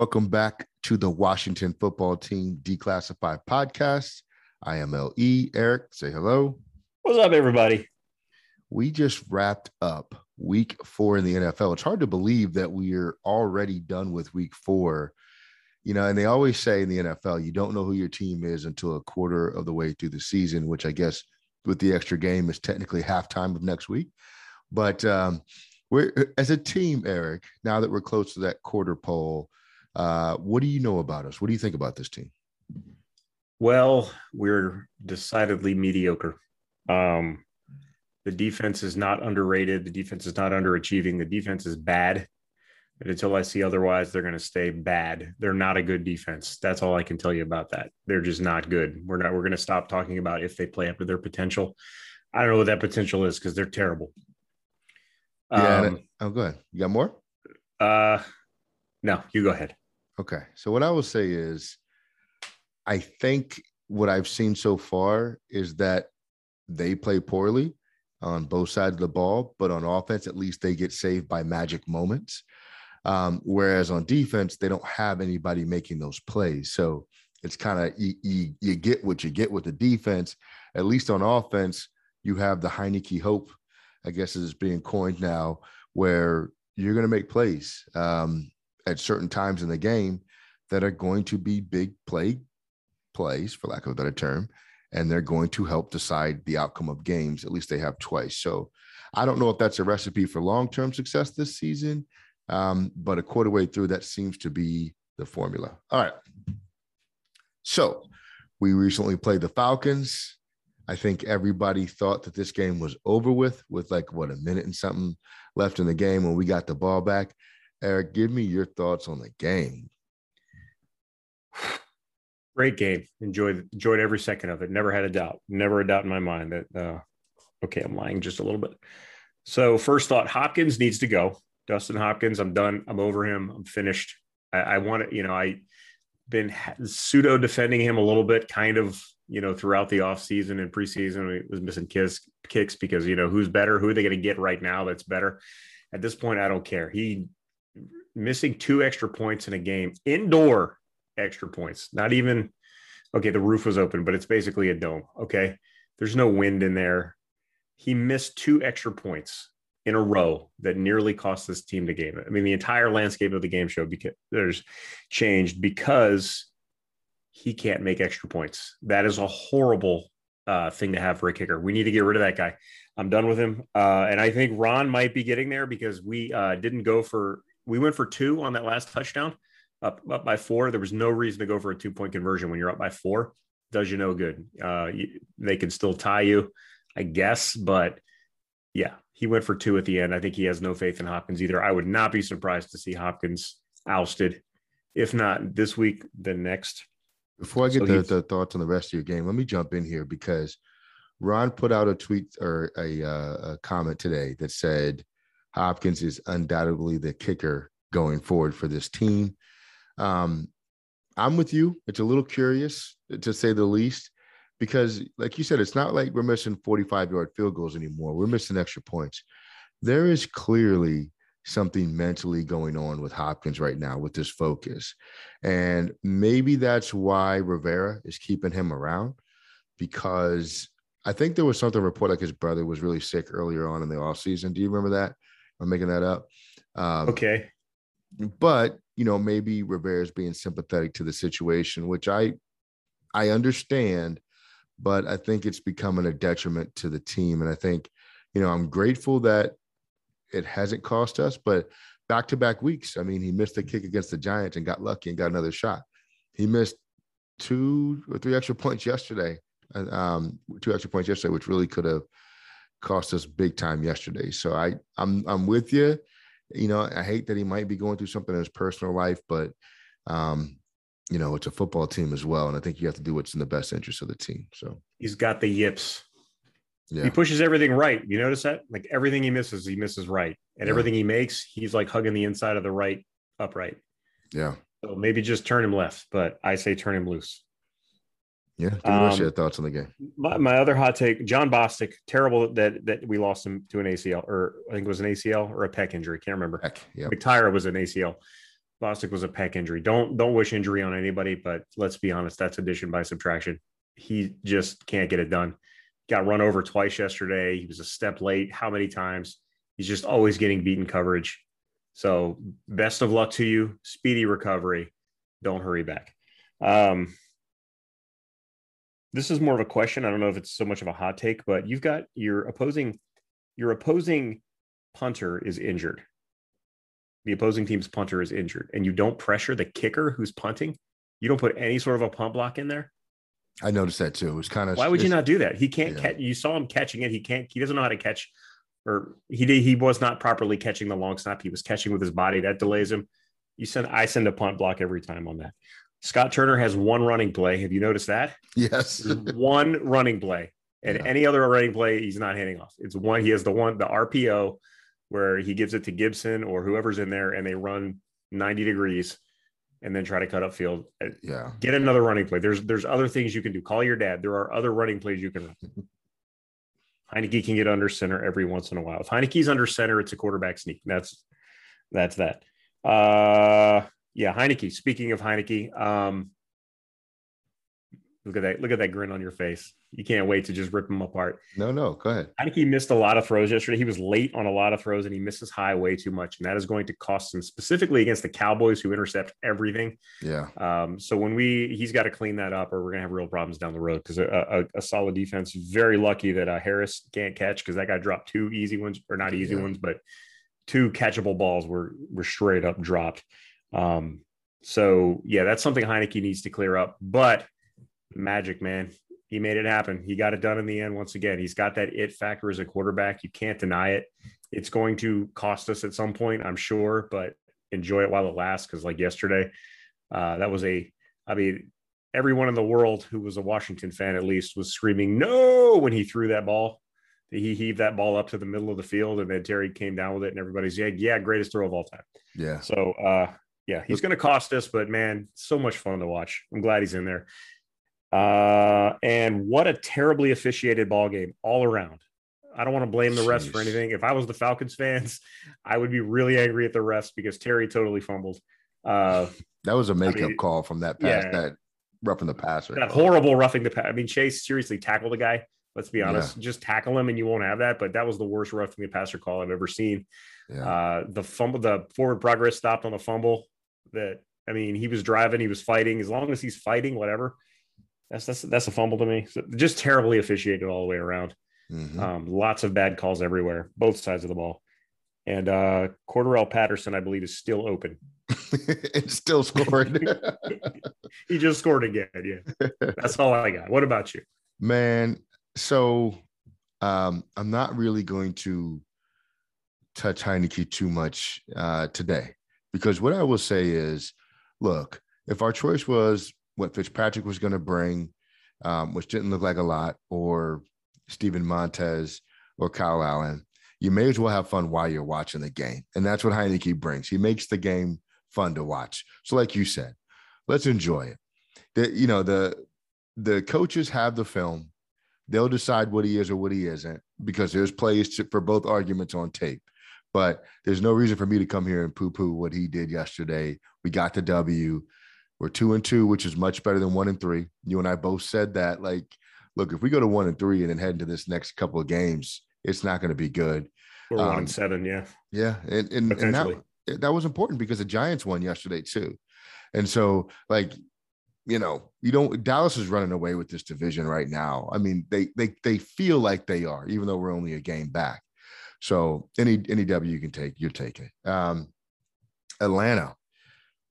Welcome back to the Washington football team declassified podcast. I am LE. Eric, say hello. What's up, everybody? We just wrapped up week four in the NFL. It's hard to believe that we're already done with week four. You know, and they always say in the NFL, you don't know who your team is until a quarter of the way through the season, which I guess with the extra game is technically halftime of next week. But um, we're as a team, Eric, now that we're close to that quarter pole, uh, what do you know about us? What do you think about this team? Well, we're decidedly mediocre. Um, the defense is not underrated. The defense is not underachieving. The defense is bad. And until I see otherwise, they're going to stay bad. They're not a good defense. That's all I can tell you about that. They're just not good. We're not. We're going to stop talking about if they play up to their potential. I don't know what that potential is because they're terrible. Yeah. Um, oh, go ahead. You got more? Uh, no. You go ahead. Okay. So what I will say is, I think what I've seen so far is that they play poorly on both sides of the ball, but on offense, at least they get saved by magic moments. Um, whereas on defense, they don't have anybody making those plays. So it's kind of you, you, you get what you get with the defense. At least on offense, you have the Heinicke hope, I guess is being coined now, where you're going to make plays. Um, at certain times in the game that are going to be big play plays, for lack of a better term, and they're going to help decide the outcome of games. At least they have twice. So I don't know if that's a recipe for long term success this season, um, but a quarter way through, that seems to be the formula. All right. So we recently played the Falcons. I think everybody thought that this game was over with, with like what a minute and something left in the game when we got the ball back. Eric, give me your thoughts on the game. Great game. Enjoyed enjoyed every second of it. Never had a doubt. Never a doubt in my mind that. Uh, okay, I'm lying just a little bit. So first thought, Hopkins needs to go. Dustin Hopkins, I'm done. I'm over him. I'm finished. I, I want to, you know, I been pseudo defending him a little bit, kind of, you know, throughout the offseason and preseason. He was missing kicks, kicks because, you know, who's better? Who are they going to get right now that's better? At this point, I don't care. He missing two extra points in a game, indoor extra points, not even okay, the roof was open, but it's basically a dome. Okay. There's no wind in there. He missed two extra points in a row that nearly cost this team the game. I mean, the entire landscape of the game show because there's changed because he can't make extra points. That is a horrible uh, thing to have for a kicker. We need to get rid of that guy. I'm done with him. Uh, and I think Ron might be getting there because we uh, didn't go for we went for two on that last touchdown, up up by four. There was no reason to go for a two point conversion when you're up by four. Does you no good. Uh, you, they can still tie you, I guess, but yeah, he went for two at the end. I think he has no faith in Hopkins either. I would not be surprised to see Hopkins ousted, if not this week, then next. Before I get so the, the, thoughts on the rest of your game, let me jump in here because Ron put out a tweet or a, uh, a comment today that said Hopkins is undoubtedly the kicker going forward for this team. Um, I'm with you. It's a little curious to say the least, because, like you said, it's not like we're missing 45 yard field goals anymore. We're missing extra points. There is clearly something mentally going on with Hopkins right now with this focus. And maybe that's why Rivera is keeping him around because I think there was something report like his brother was really sick earlier on in the offseason. Do you remember that? I'm making that up. Um, okay. But you know, maybe Rivera's being sympathetic to the situation, which I I understand, but I think it's becoming a detriment to the team. And I think, you know, I'm grateful that it hasn't cost us, but back to back weeks. I mean, he missed a kick against the Giants and got lucky and got another shot. He missed two or three extra points yesterday, um, two extra points yesterday, which really could have cost us big time yesterday. So I I'm I'm with you. You know, I hate that he might be going through something in his personal life, but um, you know, it's a football team as well. And I think you have to do what's in the best interest of the team. So he's got the yips. yeah. He pushes everything right. You notice that? Like everything he misses, he misses right. And Yeah. everything he makes, he's like hugging the inside of the right upright. Yeah. So maybe just turn him left, but I say turn him loose. Yeah. Give me the rest Um, your thoughts on the game. My, my other hot take, Jon Bostic, terrible that that we lost him to an ACL, or I think it was an ACL or a pec injury. Can't remember. Heck. Yeah. McTyre was an ACL. Bostic was a pec injury. Don't don't wish injury on anybody, but let's be honest, that's addition by subtraction. He just can't get it done. Got run over twice yesterday. He was a step late. How many times? He's just always getting beaten coverage. So best of luck to you. Speedy recovery. Don't hurry back. Um, this is more of a question. I don't know if it's so much of a hot take, but you've got your opposing your opposing punter is injured. The opposing team's punter is injured, and you don't pressure the kicker who's punting. You don't put any sort of a punt block in there. I noticed that too. It was kind of Why would you not do that? He can't Yeah. catch. You saw him catching it. He can't. He doesn't know how to catch, or he did. He was not properly catching the long snap. He was catching with his body. That delays him. You send. I send a punt block every time on that. Scott Turner has one running play. Have you noticed that? Yes. One running play, and Yeah. any other running play, he's not handing off. It's one. He has the one, the RPO, where he gives it to Gibson or whoever's in there, and they run 90 degrees, and then try to cut up field. Uh, yeah. Get another running play. There's there's other things you can do. Call your dad. There are other running plays you can run. Heinicke can get under center every once in a while. If Heinicke's under center, it's a quarterback sneak. That's that's that. Uh yeah, Heinicke. Speaking of Heinicke, um, look at that, look at that grin on your face. You can't wait to just rip him apart. No, no. Go ahead. Heinicke missed a lot of throws yesterday. He was late on a lot of throws and he misses high way too much. And that is going to cost him specifically against the Cowboys who intercept everything. Yeah. Um, so when we, he's got to clean that up, or we're gonna have real problems down the road because a, a, a solid defense. Very lucky that uh, Harris can't catch because that guy dropped two easy ones, or not easy Yeah. ones, but two catchable balls were were straight up dropped. Um, so yeah, that's something Heinicke needs to clear up. But magic, man, he made it happen. He got it done in the end. Once again, he's got that it factor as a quarterback. You can't deny it. It's going to cost us at some point, I'm sure, but enjoy it while it lasts. Because like yesterday, uh, that was a, I mean, everyone in the world who was a Washington fan at least was screaming no when he threw that ball. He heaved that ball up to the middle of the field, and then Terry came down with it, and everybody's yeah, yeah, greatest throw of all time. Yeah. So uh, yeah, he's going to cost us, but man, so much fun to watch. I'm glad he's in there. Uh, and what a terribly officiated ball game all around. I don't want to blame the refs for anything. If I was the Falcons fans, I would be really angry at the refs because Terry totally fumbled. Uh, That was a makeup mean, call from that pass, yeah. that roughing the passer. that horrible roughing the pass. I mean, Chase seriously tackled the guy. Let's be honest, just tackle him and you won't have that. But that was the worst roughing the passer call I've ever seen. Yeah. Uh, the fumble, the forward progress stopped on the fumble. That I mean, he was driving, he was fighting. As long as he's fighting, whatever. That's that's that's a fumble to me. So just terribly officiated all the way around. Mhm. Um, lots of bad calls everywhere, both sides of the ball. And uh, Cordarrelle Patterson, I believe, is still open. it still scored. He just scored again. Yeah, that's all I got. What about you? Man, so um, I'm not really going to touch Heinicke too much uh, today because what I will say is, look, if our choice was what Fitzpatrick was going to bring, um, which didn't look like a lot, or Steven Montez or Kyle Allen, you may as well have fun while you're watching the game, and that's what Heinicke brings. He makes the game fun to watch. So, like you said, let's enjoy it. The you know the the coaches have the film they'll decide what he is or what he isn't because there's plays to, for both arguments on tape. But there's no reason for me to come here and poo poo what he did yesterday. We got the W. We're two and two, which is much better than one and three. You and I both said that. Like, look, if we go to one and three and then head into this next couple of games, it's not going to be good. We're one Um, and seven. Yeah, Yeah, and and, and that, that was important because the Giants won yesterday too, and so like you know you don't Dallas is running away with this division right now. I mean they they they feel like they are, even though we're only a game back. So any any W you can take, you take it. Um, Atlanta,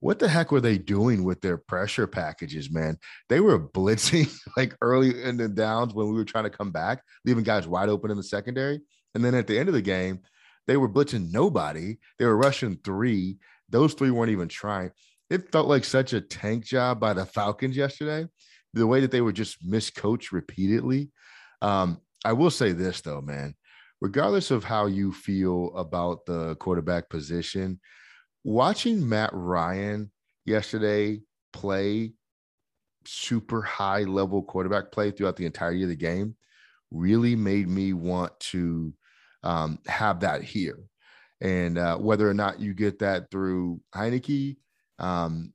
what the heck were they doing with their pressure packages, man? They were blitzing like early in the downs when we were trying to come back, leaving guys wide open in the secondary. And then at the end of the game, they were blitzing nobody. They were rushing three. Those three weren't even trying. it felt like such a tank job by the Falcons yesterday. The way that they were just miscoached repeatedly. Um, I will say this though, man. Regardless of how you feel about the quarterback position, watching Matt Ryan yesterday play super high level quarterback play throughout the entirety of the game really made me want to um, have that here. And uh, whether or not you get that through Heinicke, um,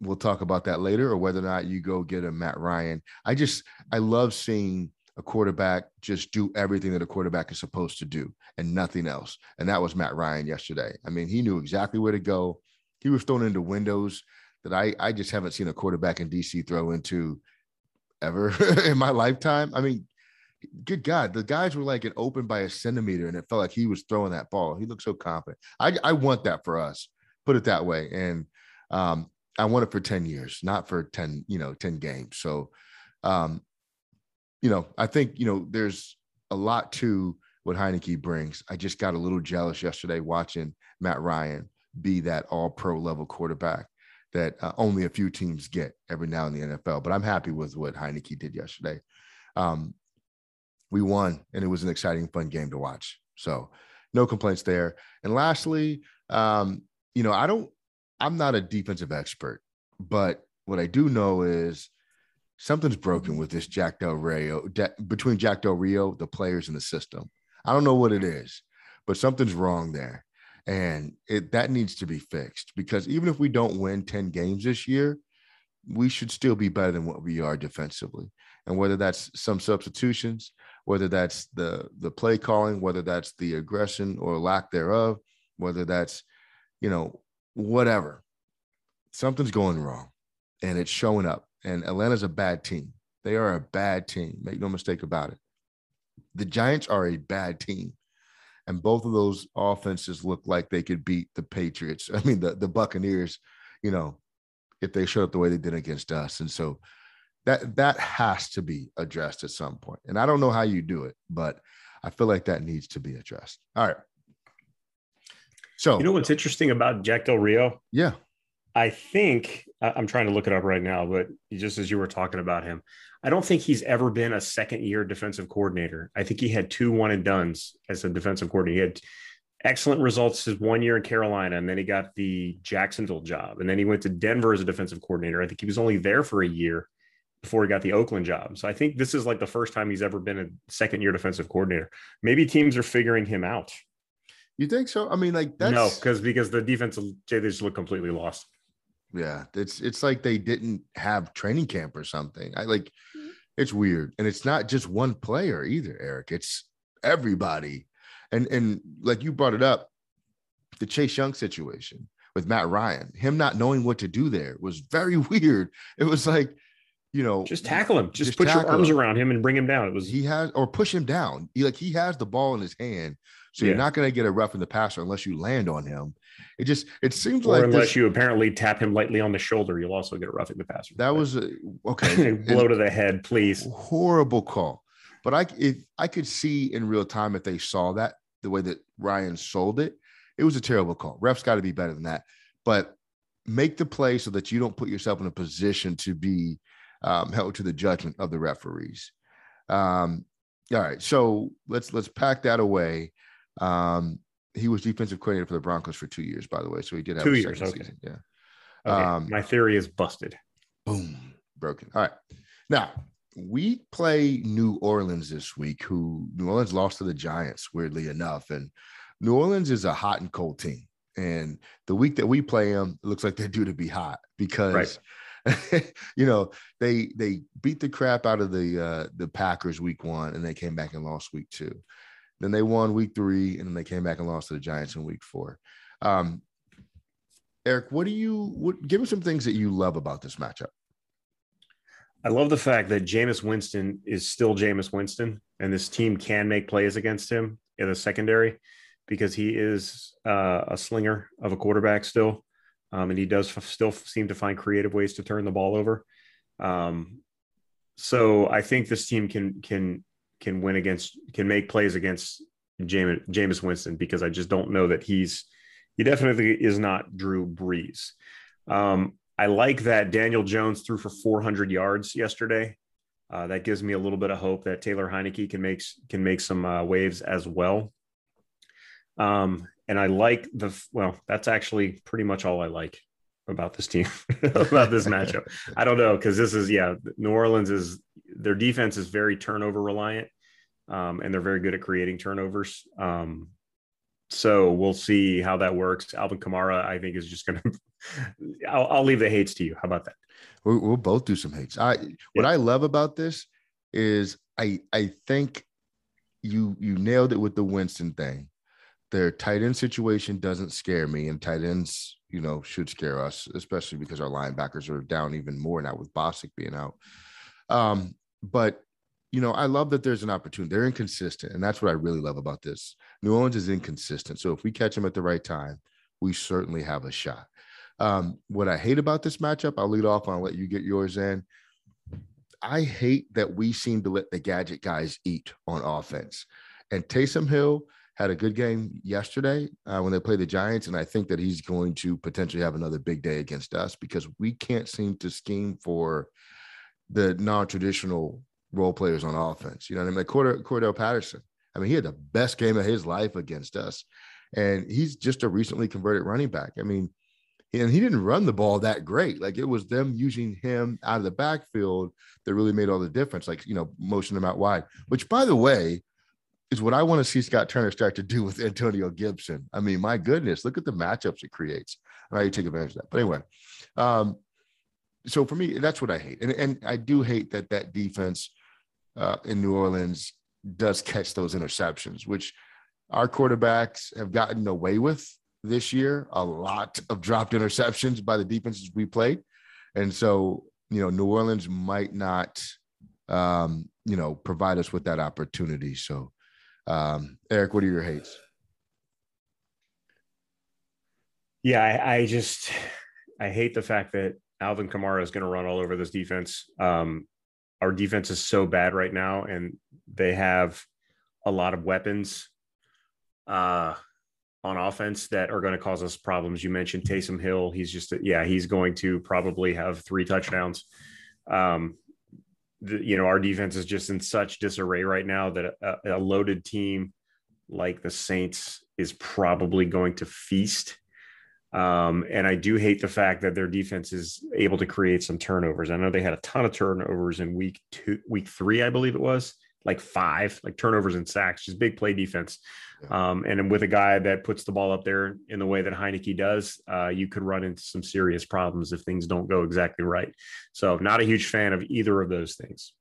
we'll talk about that later, or whether or not you go get a Matt Ryan. I just, I love seeing a quarterback just do everything that a quarterback is supposed to do and nothing else. And that was Matt Ryan yesterday. I mean, he knew exactly where to go. He was thrown into windows that I, I just haven't seen a quarterback in DC throw into ever in my lifetime. I mean, good God, the guys were like an open by a centimeter, and it felt like he was throwing that ball. He looked so confident. I, I want that for us. Put it that way. And um, I want it for 10 years, not for 10, you know, 10 games. So um, you know, I think, you know, there's a lot to what Heinicke brings. I just got a little jealous yesterday watching Matt Ryan be that all pro level quarterback that uh, only a few teams get every now in the NFL. But I'm happy with what Heinicke did yesterday. Um, we won, and it was an exciting, fun game to watch. So, no complaints there. And lastly, um, you know, I don't, I'm not a defensive expert, but what I do know is something's broken with this Jack Del Rio uh, between Jack Del Rio, the players, and the system. I don't know what it is, but something's wrong there, and it that needs to be fixed because even if we don't win ten games this year, we should still be better than what we are defensively. And whether that's some substitutions, whether that's the the play calling, whether that's the aggression or lack thereof, whether that's you know whatever, something's going wrong, and it's showing up and Atlanta's a bad team. They are a bad team. Make no mistake about it. The Giants are a bad team. And both of those offenses look like they could beat the Patriots. I mean, the, the Buccaneers, you know, if they showed up the way they did against us. And so that that has to be addressed at some point. And I don't know how you do it, but I feel like that needs to be addressed. All right. So you know what's interesting about Jack Del Rio? Yeah. I think I'm trying to look it up right now, but just as you were talking about him, I don't think he's ever been a second year defensive coordinator. I think he had two one and duns as a defensive coordinator. He had excellent results his one year in Carolina, and then he got the Jacksonville job, and then he went to Denver as a defensive coordinator. I think he was only there for a year before he got the Oakland job. So I think this is like the first time he's ever been a second year defensive coordinator. Maybe teams are figuring him out. You think so? I mean, like that's no, because because the defensive they just look completely lost. Yeah, it's it's like they didn't have training camp or something. I like mm-hmm. it's weird. And it's not just one player either, Eric. It's everybody. And and like you brought it up, the Chase Young situation with Matt Ryan, him not knowing what to do there was very weird. It was like, you know, just tackle him, just, just put your arms him. around him and bring him down. It was he has or push him down. He like he has the ball in his hand. So yeah. you're not going to get a rough in the passer unless you land on him. It just it seems or like unless this, you apparently tap him lightly on the shoulder, you'll also get a roughing the passer. That was a, okay. blow to the head, please. Horrible call. But I if I could see in real time if they saw that the way that Ryan sold it, it was a terrible call. Refs got to be better than that. But make the play so that you don't put yourself in a position to be um, held to the judgment of the referees. Um, all right, so let's let's pack that away. Um, he was defensive coordinator for the Broncos for two years, by the way. So he did have two years. Okay. Season. Yeah. Okay. Um, My theory is busted. Boom, broken. All right. Now we play New Orleans this week, who New Orleans lost to the Giants, weirdly enough. And New Orleans is a hot and cold team. And the week that we play them, it looks like they're due to be hot because right. you know they they beat the crap out of the uh the Packers week one and they came back and lost week two. Then they won week three, and then they came back and lost to the Giants in week four. Um, Eric, what do you what give me some things that you love about this matchup? I love the fact that Jameis Winston is still Jameis Winston, and this team can make plays against him in the secondary because he is uh, a slinger of a quarterback still, um, and he does f- still seem to find creative ways to turn the ball over. Um, so I think this team can can can win against can make plays against Jameis, Jameis Winston because I just don't know that he's he definitely is not Drew Brees. Um, I like that Daniel Jones threw for 400 yards yesterday. Uh, that gives me a little bit of hope that Taylor Heinicke can make can make some uh, waves as well. Um, and I like the well. That's actually pretty much all I like about this team about this matchup. I don't know because this is yeah, New Orleans is their defense is very turnover reliant, um, and they're very good at creating turnovers. Um, so we'll see how that works. Alvin Kamara, I think, is just going to. I'll leave the hates to you. How about that? We'll, we'll both do some hates. I what I love about this is I I think you you nailed it with the Winston thing. Their tight end situation doesn't scare me, and tight ends, you know, should scare us, especially because our linebackers are down even more now with Bostic being out. Um, but you know, I love that there's an opportunity. They're inconsistent, and that's what I really love about this. New Orleans is inconsistent, so if we catch them at the right time, we certainly have a shot. Um, what I hate about this matchup, I'll lead off I'll let you get yours in. I hate that we seem to let the gadget guys eat on offense. And Taysom Hill had a good game yesterday uh, when they played the Giants, and I think that he's going to potentially have another big day against us because we can't seem to scheme for the non-traditional role players on offense. You know what I mean? Like Cordarrelle, Patterson. I mean, he had the best game of his life against us, and he's just a recently converted running back. I mean, and he didn't run the ball that great. Like it was them using him out of the backfield that really made all the difference. Like you know, motion him out wide. Which, by the way, is what I want to see Scott Turner start to do with Antonio Gibson. I mean, my goodness, look at the matchups it creates. And how you take advantage of that. But anyway, um, so for me, that's what I hate, and and I do hate that that defense uh, in New Orleans does catch those interceptions, which our quarterbacks have gotten away with this year, a lot of dropped interceptions by the defenses we played. And so, you know, New Orleans might not, um, you know, provide us with that opportunity. So, um, Eric, what are your hates? Yeah, I, I just, I hate the fact that Alvin Kamara is going to run all over this defense. Um, our defense is so bad right now, and they have a lot of weapons. Uh, on offense that are going to cause us problems. You mentioned Taysom Hill. He's just, yeah, he's going to probably have three touchdowns. Um, the, you know, our defense is just in such disarray right now that a, a loaded team like the Saints is probably going to feast. Um, and I do hate the fact that their defense is able to create some turnovers. I know they had a ton of turnovers in week two, week three, I believe it was like five, like turnovers and sacks, just big play defense. Um, and with a guy that puts the ball up there in the way that Heinicke does, uh, you could run into some serious problems if things don't go exactly right. So, not a huge fan of either of those things.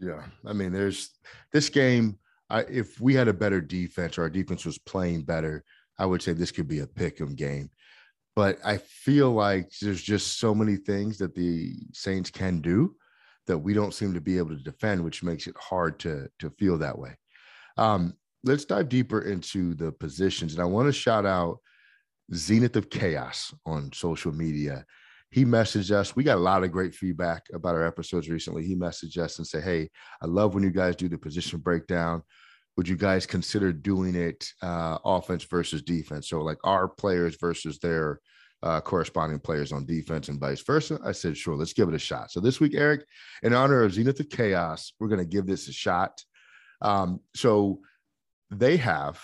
Yeah, I mean, there's this game. I, if we had a better defense or our defense was playing better, I would say this could be a pick 'em game. But I feel like there's just so many things that the Saints can do that we don't seem to be able to defend, which makes it hard to to feel that way. Um, let's dive deeper into the positions. And I want to shout out Zenith of Chaos on social media. He messaged us. We got a lot of great feedback about our episodes recently. He messaged us and said, Hey, I love when you guys do the position breakdown. Would you guys consider doing it uh, offense versus defense? So, like our players versus their uh, corresponding players on defense and vice versa. I said, Sure, let's give it a shot. So, this week, Eric, in honor of Zenith of Chaos, we're going to give this a shot. Um, so, they have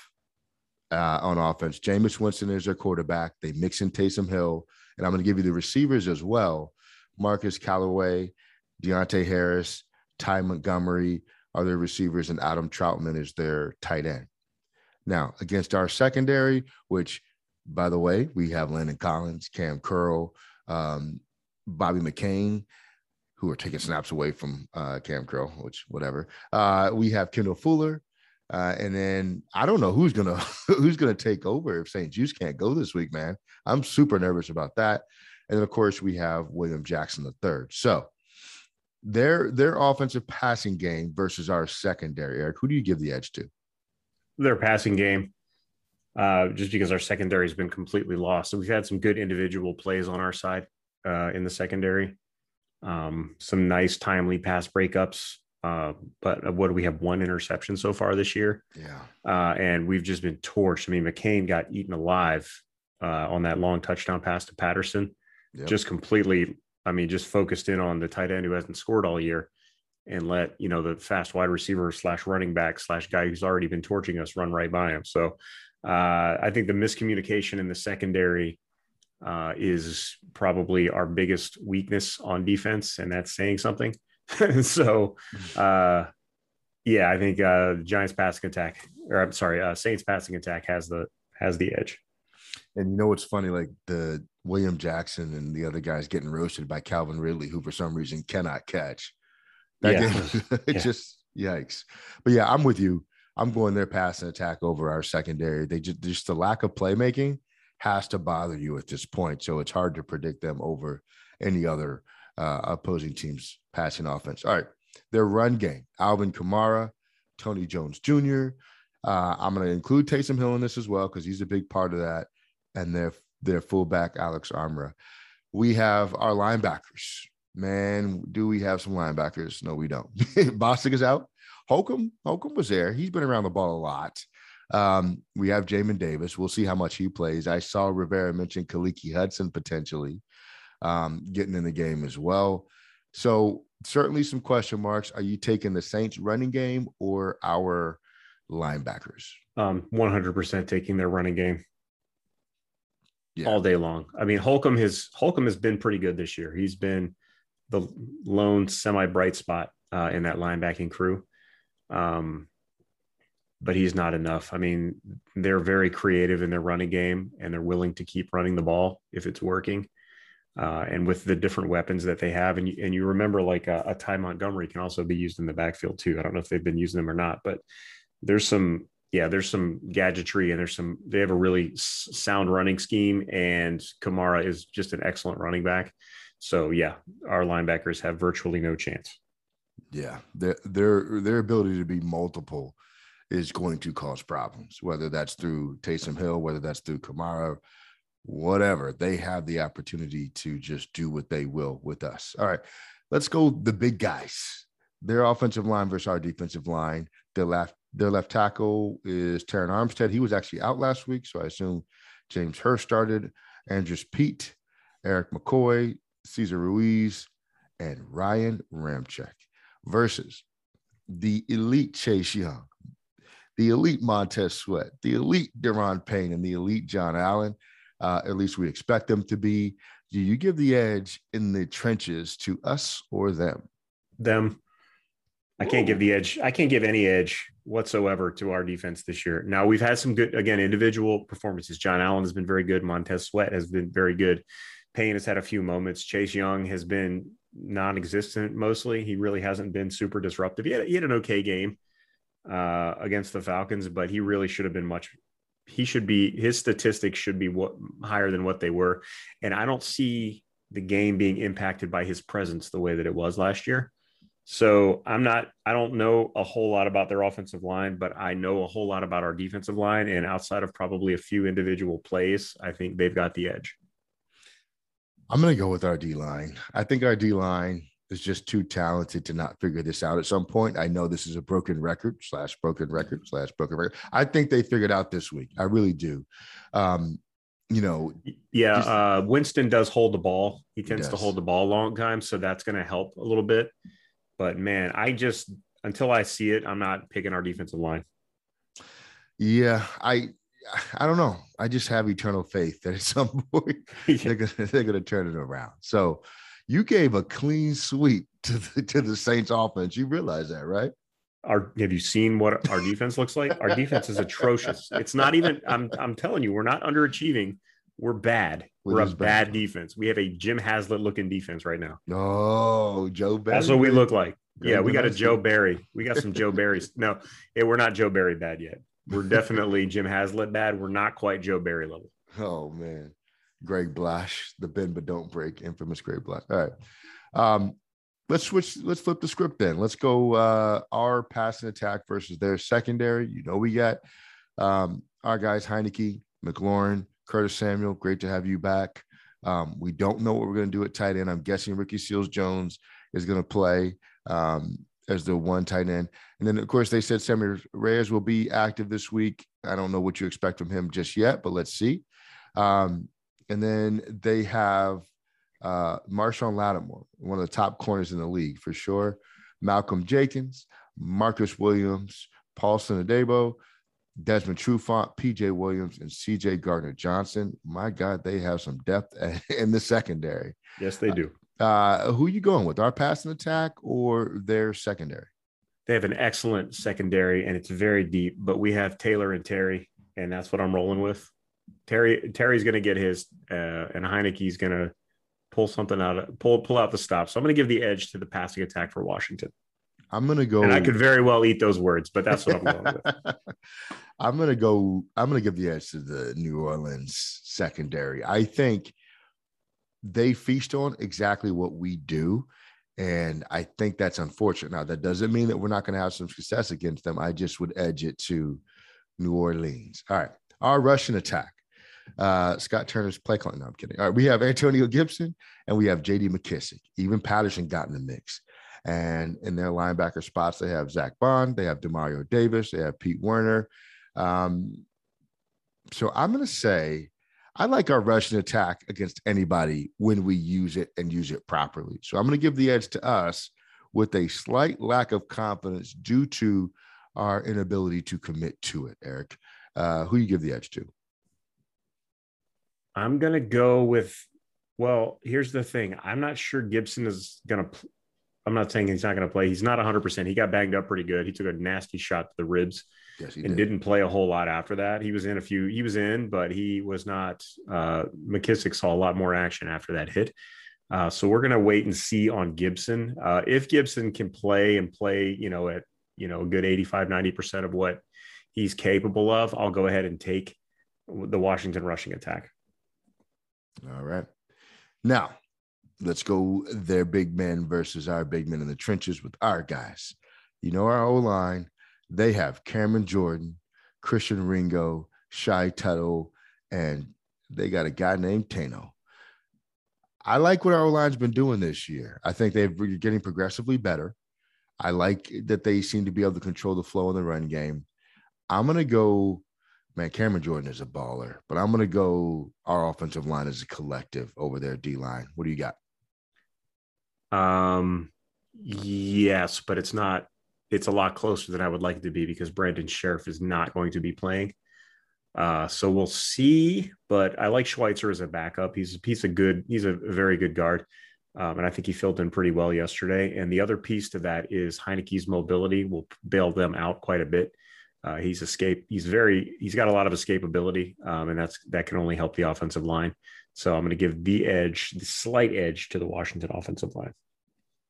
uh, on offense. Jameis Winston is their quarterback. They mix in Taysom Hill, and I'm going to give you the receivers as well. Marquez Callaway, Deonte Harris, Ty Montgomery are their receivers, and Adam Trautman is their tight end. Now, against our secondary, which, by the way, we have Landon Collins, Kam Curl, um, Bobby McCain, who are taking snaps away from uh, Kam Curl, which whatever. Uh, we have Kendall Fuller, uh, and then I don't know who's gonna who's gonna take over if St-Juste can't go this week, man. I'm super nervous about that. And then of course we have William Jackson the third. So their their offensive passing game versus our secondary, Eric. Who do you give the edge to? Their passing game, uh, just because our secondary has been completely lost. So we've had some good individual plays on our side uh, in the secondary. Um, some nice timely pass breakups. Uh, but what do we have? One interception so far this year. Yeah. Uh, and we've just been torched. I mean, McCain got eaten alive uh, on that long touchdown pass to Patterson. Yep. Just completely, I mean, just focused in on the tight end who hasn't scored all year and let, you know, the fast wide receiver slash running back slash guy who's already been torching us run right by him. So uh, I think the miscommunication in the secondary uh, is probably our biggest weakness on defense, and that's saying something. so, uh, yeah, I think uh, Giants passing attack, or I'm sorry, uh, Saints passing attack has the has the edge. And you know what's funny? Like the William Jackson and the other guys getting roasted by Calvin Ridley, who for some reason cannot catch. That Yeah. game, it Yeah. just yikes. But yeah, I'm with you. I'm going their pass and attack over our secondary. They just just the lack of playmaking has to bother you at this point. So it's hard to predict them over any other uh, opposing team's passing offense. All right, their run game: Alvin Kamara, Tony Jones Jr. Uh, I'm going to include Taysom Hill in this as well because he's a big part of that, and their their fullback Alex Armra. We have our linebackers. Man, do we have some linebackers? No, we don't. Bostic is out. Holcomb, Holcomb was there. He's been around the ball a lot. Um, we have Jamin Davis. We'll see how much he plays. I saw Rivera mention Khaleke Hudson potentially um, getting in the game as well. So certainly some question marks. Are you taking the Saints running game or our linebackers? Um, 100% taking their running game Yeah. all day long. I mean, Holcomb has Holcomb has been pretty good this year. He's been the lone semi bright spot uh, in that linebacking crew. Um, but he's not enough. I mean, they're very creative in their running game and they're willing to keep running the ball if it's working. Uh, and with the different weapons that they have, and you, and you remember like a, a Ty Montgomery can also be used in the backfield too. I don't know if they've been using them or not, but there's some, yeah, there's some gadgetry and there's some, they have a really sound running scheme and Kamara is just an excellent running back. So yeah, our linebackers have virtually no chance. Yeah, their their their ability to be multiple is going to cause problems, whether that's through Taysom Hill, whether that's through Kamara, whatever. They have the opportunity to just do what they will with us. All right, let's go the big guys. Their offensive line versus our defensive line. The left their left tackle is Terron Armstead. He was actually out last week, so I assume James Hurst started. Andrus Peat, Erik McCoy, Cesar Ruiz, and Ryan Ramczyk versus the elite Chase Young, the elite Montez Sweat, the elite Daron Payne, and the elite John Allen. Uh, at least we expect them to be. Do you give the edge in the trenches to us or them? them. I can't give the edge. I can't give any edge whatsoever to our defense this year. Now we've had some good, again, individual performances. John Allen has been very good. Montez Sweat has been very good. Payne has had a few moments. Chase Young has been non-existent mostly. He really hasn't been super disruptive. He had, he had an okay game uh, against the Falcons, but he really should have been much. He should be his statistics should be what higher than what they were, and I don't see the game being impacted by his presence the way that it was last year. So I'm not, I don't know a whole lot about their offensive line, but I know a whole lot about our defensive line. And outside of probably a few individual plays, I think they've got the edge. I'm going to go with our D line. I think our D line is just too talented to not figure this out at some point. I know this is a broken record slash broken record slash broken record. I think they figured out this week. I really do. Um, you know, Yeah. Just- uh, Winston does hold the ball. He tends to hold the ball a long time. So that's going to help a little bit. But man, I just, until I see it, I'm not picking our defensive line. yeah, I, I don't know. I just have eternal faith that at some point they're gonna they're gonna turn it around. So you gave a clean sweep to the to the Saints offense. You realize that, right? our have you seen what our defense looks like? Our defense is atrocious. It's not even I'm I'm telling you, we're not underachieving. We're bad. We're a bad back. defense. We have a Jim Haslett looking defense right now. Oh, Joe Barry. That's what we look like. Yeah, we got a Joe Barry. We got some Joe Barrys. No, yeah, we're not Joe Barry bad yet. We're definitely Jim Haslett bad. We're not quite Joe Barry level. Oh man, Greg Blache, the bend but don't break, infamous Greg Blache. All right, um, let's switch. Let's flip the script then. Let's go uh, our passing attack versus their secondary. You know, we got um, our guys Heinicke, McLaurin, Curtis Samuel. Great to have you back. Um, we don't know what we're going to do at tight end. I'm guessing Ricky Seals Jones is going to play um, as the one tight end. And then, of course, they said Sammis Reyes will be active this week. I don't know what you expect from him just yet, but let's see. Um, and then they have uh, Marshon Lattimore, one of the top corners in the league for sure. Malcolm Jenkins, Marcus Williams, Paulson Adebo, Desmond Trufant, PJ Williams, and CJ Gardner Johnson. My God, they have some depth in the secondary. Yes, they do. Uh, who are you going with? Our passing attack or their secondary? They have an excellent secondary and it's very deep, but we have Taylor and Terry, and that's what I'm rolling with. Terry Terry's going to get his, uh, and Heinicke's going to pull something out, of, pull pull out the stop. So I'm going to give the edge to the passing attack for Washington. I'm going to go, and I could very well eat those words, but that's what I'm going with. I'm to go. I'm going to give the edge to the New Orleans secondary. I think they feast on exactly what we do. And I think that's unfortunate. Now, that doesn't mean that we're not going to have some success against them. I just would edge it to New Orleans. All right. Our Russian attack. Uh, Scott Turner's play calling. No, I'm kidding. All right. We have Antonio Gibson and we have JD McKissic. Even Patterson got in the mix. And in their linebacker spots, they have Zack Baun, they have Demario Davis, they have Pete Werner. Um, so I'm going to say I like our Russian attack against anybody when we use it and use it properly. So I'm going to give the edge to us with a slight lack of confidence due to our inability to commit to it. Eric, uh, who you give the edge to? I'm going to go with. Well, here's the thing. I'm not sure Gibson is going to. I'm not saying he's not going to play. He's not 100%. He got banged up pretty good. He took a nasty shot to the ribs yes, and did. not play a whole lot after that. He was in a few, he was in, but he was not. Uh, McKissic saw a lot more action after that hit. Uh, so we're going to wait and see on Gibson. Uh, if Gibson can play and play, you know, at, you know, a good 85, 90% of what he's capable of, I'll go ahead and take the Washington rushing attack. All right. Now, let's go their big men versus our big men in the trenches with our guys. You know, our O line, they have Cameron Jordan, Christian Ringo, Shy Tuttle, and they got a guy named Tano. I like what our O line's been doing this year. I think they're getting progressively better. I like that they seem to be able to control the flow in the run game. I'm going to go, man, Cameron Jordan is a baller, but I'm going to go our offensive line as a collective over their D line. What do you got? Um, yes, but it's not. It's a lot closer than I would like it to be because Brandon Scherff is not going to be playing. Uh, so we'll see. But I like Schweitzer as a backup. He's a piece of good. He's a very good guard. Um, and I think he filled in pretty well yesterday. And the other piece to that is Heinicke's mobility will bail them out quite a bit. Uh, he's escape. He's very. He's got a lot of escapability, um, and that's that can only help the offensive line. So I'm going to give the edge, the slight edge, to the Washington offensive line.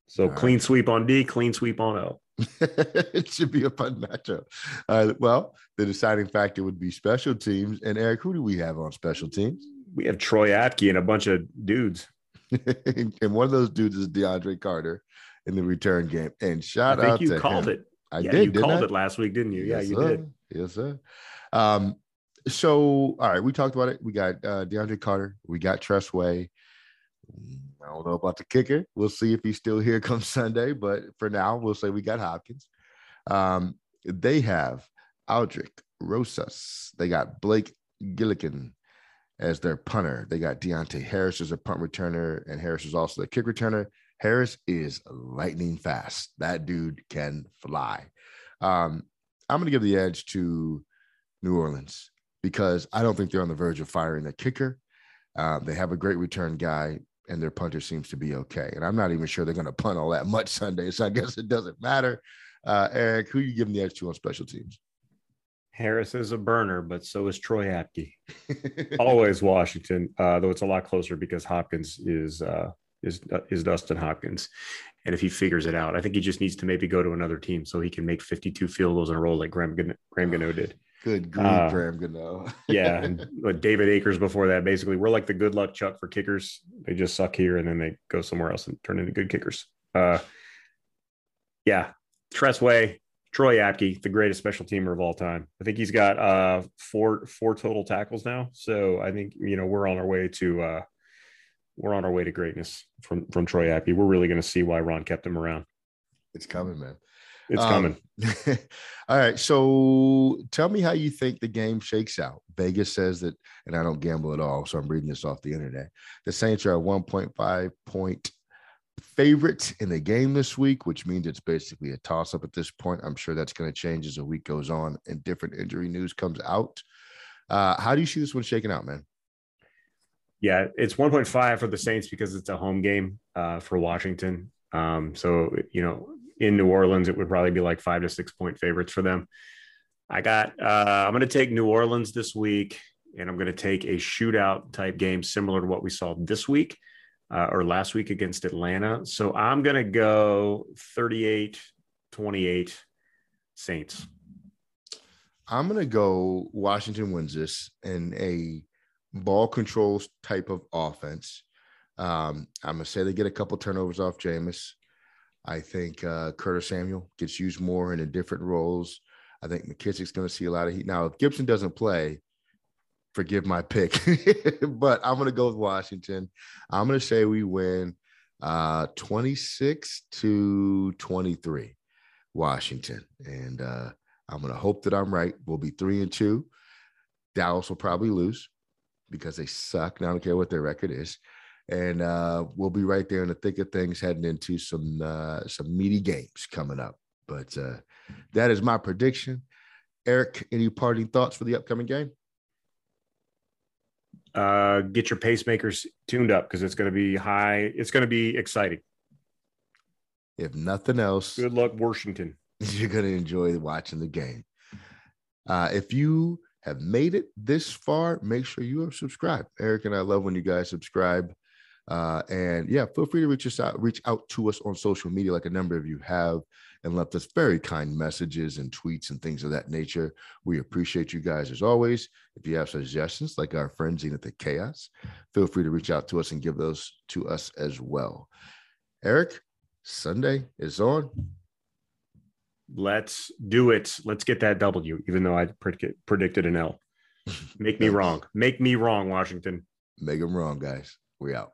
So clean sweep on D, clean sweep on O. it should be a fun matchup. Uh, well, the deciding factor would be special teams. And Eric, who do we have on special teams? We have Troy Apke and a bunch of dudes. and one of those dudes is DeAndre Carter in the return game. And shout I think out you to called him. it. I yeah, did. You called I? it last week, didn't you? Yes, yeah, you sir. did. Yes, sir. Um, so, all right, we talked about it. We got uh, DeAndre Carter. We got Tress Way. I don't know about the kicker. We'll see if he's still here come Sunday. But for now, we'll say we got Hopkins. Um, they have Aldrick Rosas. They got Blake Gillikin as their punter. They got Deonte Harris as a punt returner, and Harris is also the kick returner. Harris is lightning fast. That dude can fly. Um, I'm going to give the edge to New Orleans because I don't think they're on the verge of firing the kicker. Uh, they have a great return guy, and their punter seems to be okay. And I'm not even sure they're going to punt all that much Sunday, so I guess it doesn't matter. Uh, Eric, who you giving the edge to on special teams? Harris is a burner, but so is Troy Apke. Always Washington, uh, though it's a lot closer because Hopkins is uh, is uh, is Dustin Hopkins, and if he figures it out, I think he just needs to maybe go to another team so he can make 52 field goals in a row like Graham Graham Gano did. Good grief, uh, Graham Gano. yeah, and David Akers before that. Basically, we're like the good luck Chuck for kickers. They just suck here, and then they go somewhere else and turn into good kickers. Uh, yeah, Tress Way, Troy Apke, the greatest special teamer of all time. I think he's got uh, four four total tackles now. So I think you know we're on our way to uh, we're on our way to greatness from from Troy Apke. We're really going to see why Ron kept him around. It's coming, man. It's coming. Um, all right. So tell me how you think the game shakes out. Vegas says that, and I don't gamble at all. So I'm reading this off the internet. The Saints are a 1.5 point favorite in the game this week, which means it's basically a toss up at this point. I'm sure that's going to change as the week goes on and different injury news comes out. Uh, how do you see this one shaking out, man? Yeah, it's 1.5 for the Saints because it's a home game uh, for Washington. Um, so, you know, in New Orleans, it would probably be like five to six point favorites for them. I got, uh, I'm going to take New Orleans this week, and I'm going to take a shootout type game similar to what we saw this week uh, or last week against Atlanta. So I'm going to go 38 28 Saints. I'm going to go Washington wins this in a ball control type of offense. Um, I'm going to say they get a couple turnovers off Jameis. I think uh, Curtis Samuel gets used more in a different roles. I think McKissic's going to see a lot of heat. Now, if Gibson doesn't play, forgive my pick, but I'm going to go with Washington. I'm going to say we win uh, 26 to 23, Washington. And uh, I'm going to hope that I'm right. We'll be three and two. Dallas will probably lose because they suck. Now I don't care what their record is. And uh, we'll be right there in the thick of things heading into some uh, some meaty games coming up. But uh, that is my prediction. Eric, any parting thoughts for the upcoming game? Uh, get your pacemakers tuned up because it's going to be high. It's going to be exciting. If nothing else, good luck, Washington. You're going to enjoy watching the game. Uh, if you have made it this far, make sure you are subscribed. Eric and I love when you guys subscribe. Uh, and yeah, feel free to reach us out, reach out to us on social media, like a number of you have, and left us very kind messages and tweets and things of that nature. We appreciate you guys as always. If you have suggestions, like our friend Zenith the Chaos, feel free to reach out to us and give those to us as well. Eric, Sunday is on. Let's do it. Let's get that W, even though I predict, predicted an L. Make me wrong. Make me wrong, Washington. Make them wrong, guys. We out.